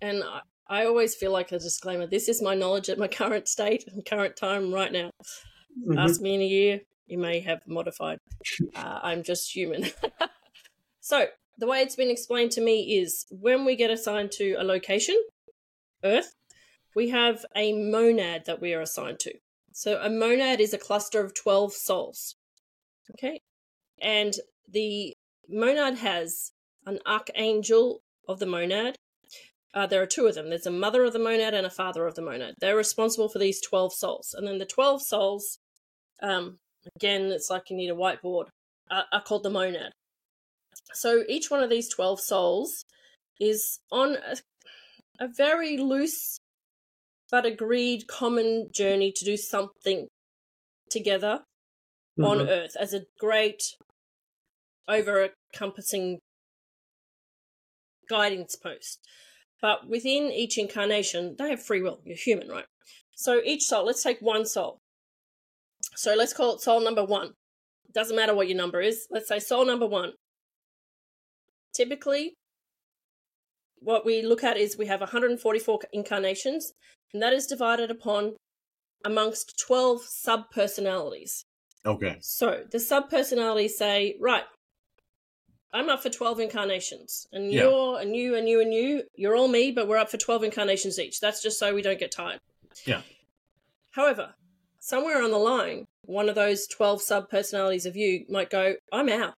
and I, always feel like a disclaimer this is my knowledge at my current state and current time right now. Mhm. Ask me in a year, you may have modified. Uh, I'm just human. so, the way it's been explained to me is when we get assigned to a location, Earth, we have a monad that we are assigned to. So, a monad is a cluster of 12 souls. Okay? And the monad has an archangel of the monad. Uh, there are two of them. There's a mother of the monad and a father of the monad. They're responsible for these 12 souls. And then the 12 souls, um, again, it's like you need a whiteboard, are, are called the monad. So each one of these 12 souls is on a, a very loose but agreed common journey to do something together on Mhm. Earth as a great over encompassing guidance post. But within each incarnation, they have free will. You're human, right? So each soul, let's take one soul. So let's call it soul number one. Doesn't matter what your number is. Let's say soul number one. Typically, what we look at is we have 144 incarnations, and that is divided upon amongst 12 sub personalities. Okay. So the sub personalities say, right, I'm up for 12 incarnations. And Yeah. you're, and you, and you, and you, you're all me, but we're up for 12 incarnations each. That's just so we don't get tired. Yeah. However, somewhere on the line, one of those 12 sub personalities of you might go, I'm out.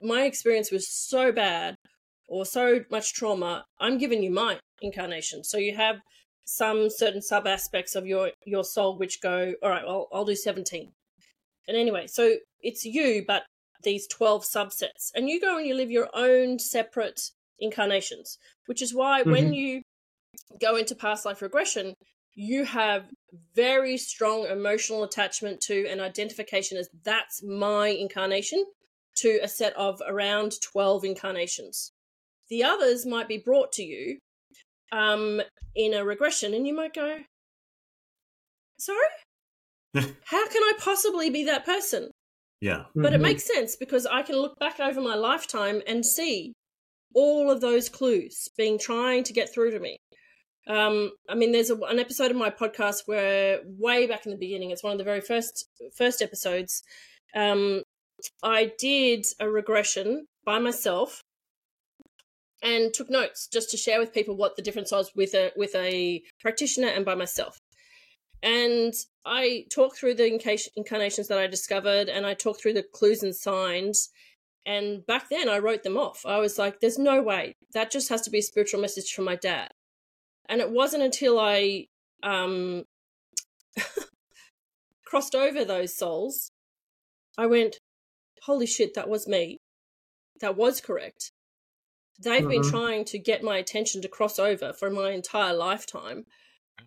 My experience was so bad or so much trauma. I'm giving you my incarnation. So you have some certain sub aspects of your your soul which go, all right, well, I'll do 17. And anyway, so it's you, but these 12 subsets. And you go and you live your own separate incarnations, which is why when you go into past life regression, you have very strong emotional attachment to and identification as that's my incarnation to a set of around 12 incarnations. The others might be brought to you um, in a regression, and you might go, Sorry? How can I possibly be that person? Yeah. But it Mhm. makes sense because I can look back over my lifetime and see all of those clues being trying to get through to me. Um, I mean, there's a, an episode of my podcast where, way back in the beginning, it's one of the very first first episodes. Um, I did a regression by myself and took notes just to share with people what the difference was with a with a practitioner and by myself. And I talked through the inca- incarnations that I discovered, and I talked through the clues and signs. And back then, I wrote them off. I was like, "There's no way that just has to be a spiritual message from my dad." And it wasn't until I um, crossed over those souls, I went, "Holy shit, that was me. That was correct." They've been Mhm. trying to get my attention to cross over for my entire lifetime.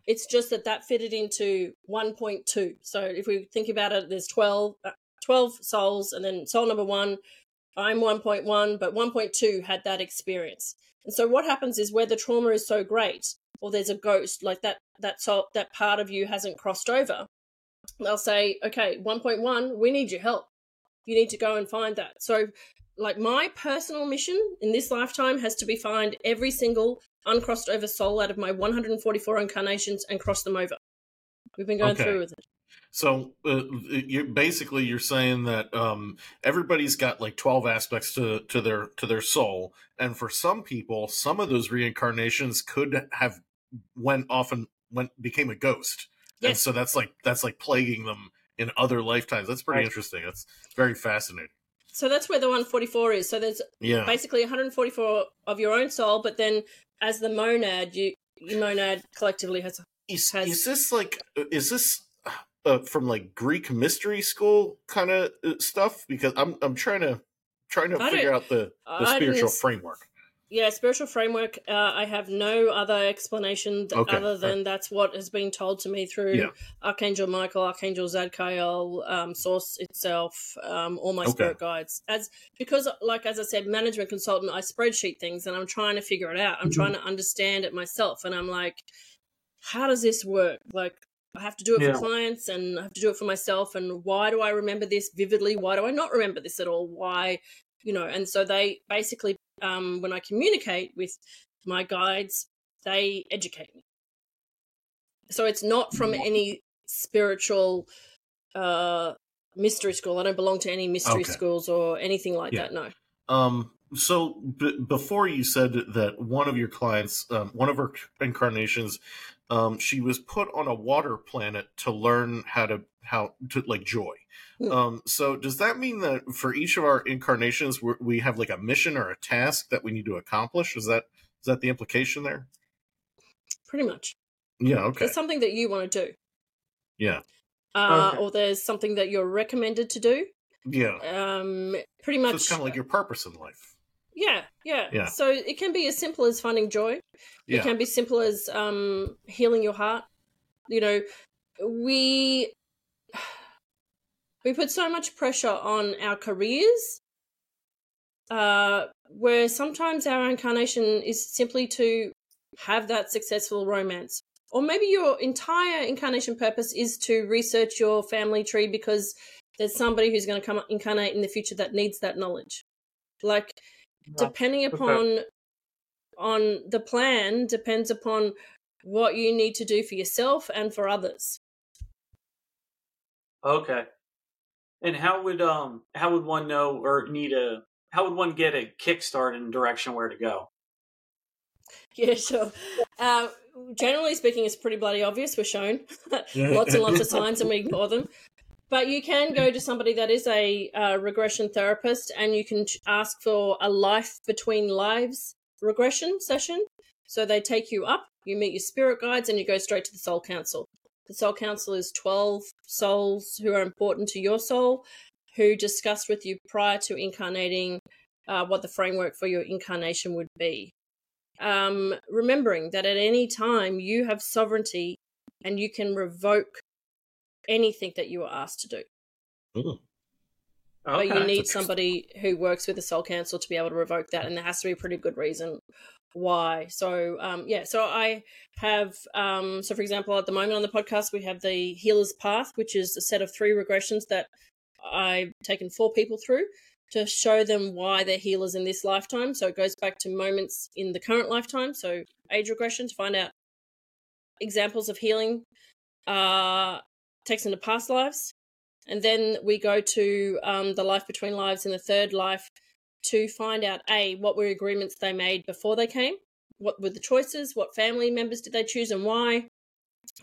It's just that that fitted into 1.2. So if we think about it, there's 12, uh, 12 souls, and then soul number one, I'm 1.1, but 1.2 had that experience. And so what happens is where the trauma is so great, or there's a ghost, like that that soul, that part of you hasn't crossed over, they'll say, okay, 1.1, we need your help. You need to go and find that. So like my personal mission in this lifetime has to be find every single uncrossed over soul out of my 144 incarnations and cross them over. We've been going Okay. through with it. So uh, you're basically you're saying that um, everybody's got like twelve aspects to, to their to their soul, and for some people, some of those reincarnations could have went off and went became a ghost, and so that's like that's like plaguing them in other lifetimes. That's pretty Right. interesting. That's very fascinating. So that's where the 144 is. So there's Yeah. basically 144 of your own soul, but then as the monad, you your monad collectively has Is, has- is this like is this uh, from like Greek mystery school kind of uh, stuff? Because I'm I'm trying to trying to I figure out the, the I spiritual framework. Yeah, spiritual framework. Uh, I have no other explanation th- Okay, other than that's what has been told to me through Yeah. Archangel Michael, Archangel Zadkiel, um, Source itself, um, all my Okay. spirit guides. As because, like as I said, management consultant, I spreadsheet things and I'm trying to figure it out. I'm Mm-hmm. trying to understand it myself, and I'm like, how does this work? Like. I have to do it Yeah. for clients and I have to do it for myself. And why do I remember this vividly? Why do I not remember this at all? Why, you know? And so they basically um, when I communicate with my guides, they educate me. So it's not from any spiritual uh, mystery school. I don't belong to any mystery Okay. schools or anything like Yeah. that. No. Um, so b- before you said that one of your clients, um, one of her incarnations, um, she was put on a water planet to learn how to how to like joy. Hmm. Um, so does that mean that for each of our incarnations, we we have like a mission or a task that we need to accomplish? Is that is that the implication there? Pretty much. Yeah. Okay. There's something that you want to do, Yeah. uh, Okay. or there's something that you're recommended to do. Yeah. Um, pretty So much. it's kind of like your purpose in life. yeah, yeah, Yeah. So it can be as simple as finding joy. Yeah. It can be simple as um, healing your heart. You know, we we put so much pressure on our careers, uh, where sometimes our incarnation is simply to have that successful romance. Or maybe your entire incarnation purpose is to research your family tree because there's somebody who's going to come incarnate in the future that needs that knowledge. Like depending upon on the plan depends upon what you need to do for yourself and for others. Okay. And how would um how would one know or need a how would one get a kickstart in direction where to go? Yeah, sure. Uh, generally speaking, it's pretty bloody obvious. We're shown lots and lots of signs, and we ignore them. But you can go to somebody that is a uh, regression therapist, and you can ch- ask for a life between lives regression session. So they take you up, you meet your spirit guides, and you go straight to the soul council. The soul council is 12 souls who are important to your soul, who discussed with you prior to incarnating uh, what the framework for your incarnation would be. Um, remembering that at any time you have sovereignty and you can revoke anything that you are asked to do. Ooh. But you need somebody who works with the soul council to be able to revoke that, and there has to be a pretty good reason why. So, um, yeah, so I have, um, so for example, at the moment on the podcast, we have the Healer's Path, which is a set of three regressions that I've taken four people through to show them why they're healers in this lifetime. So it goes back to moments in the current lifetime. So age regression to find out examples of healing, uh, takes into past lives. And then we go to um, the life between lives in the third life to find out A, what were agreements they made before they came? What were the choices? What family members did they choose and why?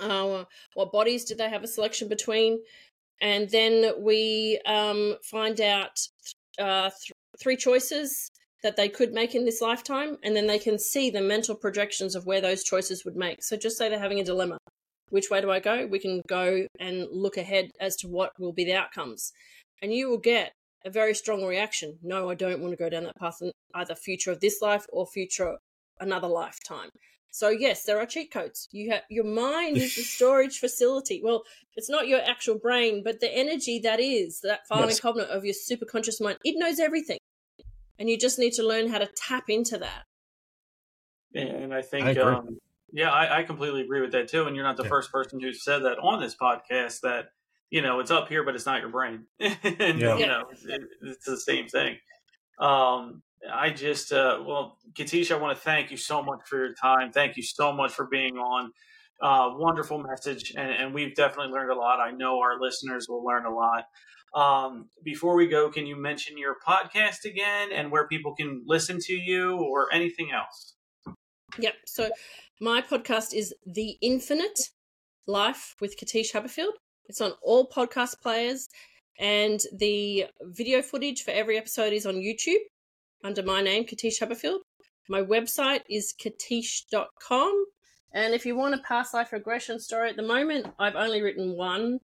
Uh, what bodies did they have a selection between? And then we um, find out uh, th- three choices that they could make in this lifetime, and then they can see the mental projections of where those choices would make. So just say they're having a dilemma. Which way do I go? We can go and look ahead as to what will be the outcomes. And you will get a very strong reaction. No, I don't want to go down that path in either future of this life or future another lifetime. So yes, there are cheat codes. You have your mind is the storage facility. Well, it's not your actual brain, but the energy that is that filing Yes. cabinet of your superconscious mind. It knows everything, and you just need to learn how to tap into that. And I think, I um, yeah, I, I completely agree with that too. And you're not the Yeah. first person who said that on this podcast that, you know, it's up here, but it's not your brain. and, Yeah. you know, it, it's the same thing. Um, I just, uh, well, Katische, I want to thank you so much for your time. Thank you so much for being on. Uh, wonderful message. And, and we've definitely learned a lot. I know our listeners will learn a lot. Um, before we go, can you mention your podcast again and where people can listen to you or anything else? Yep. So my podcast is The Infinite Life with Katische Haberfield. It's on all podcast players, and the video footage for every episode is on YouTube under my name, Katische Haberfield. My website is katische.com. And if you want a past life regression story at the moment, I've only written one,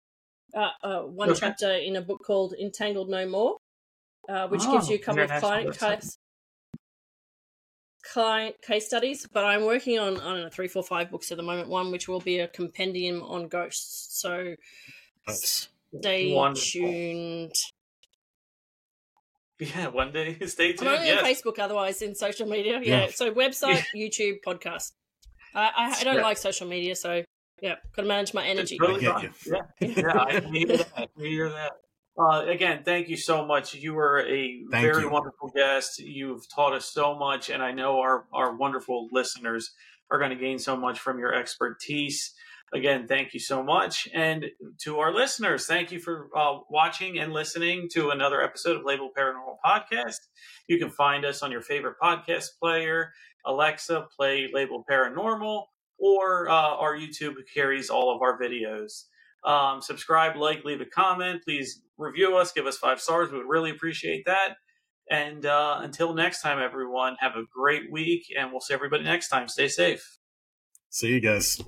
uh, uh, one Okay. chapter in a book called Entangled No More. uh, which gives Oh, you a couple of client website. case, client case studies. But I'm working on I don't know three, four, five books at the moment. One which will be a compendium on ghosts. So Nice. stay Wonderful. tuned. Yeah, one day. Stay I'm tuned. only Yes. on Facebook, otherwise in social media. Yeah, Yeah. so website, YouTube, podcast. I, I, I don't Yeah. like social media, so yeah, got to manage my energy. Totally I fine. get Yeah, yeah, I hear that. I hear that. Uh, again, thank you so much. You were a Thank very you. wonderful guest. You've taught us so much, and I know our, our wonderful listeners are going to gain so much from your expertise. Again, thank you so much. And to our listeners, thank you for uh, watching and listening to another episode of Label Paranormal Podcast. You can find us on your favorite podcast player, Alexa, play Label Paranormal, or uh, our YouTube carries all of our videos. Um, subscribe, like, leave a comment. Please review us, give us five stars. We would really appreciate that. And uh, until next time, everyone, have a great week, and we'll see everybody next time. Stay safe. See you guys.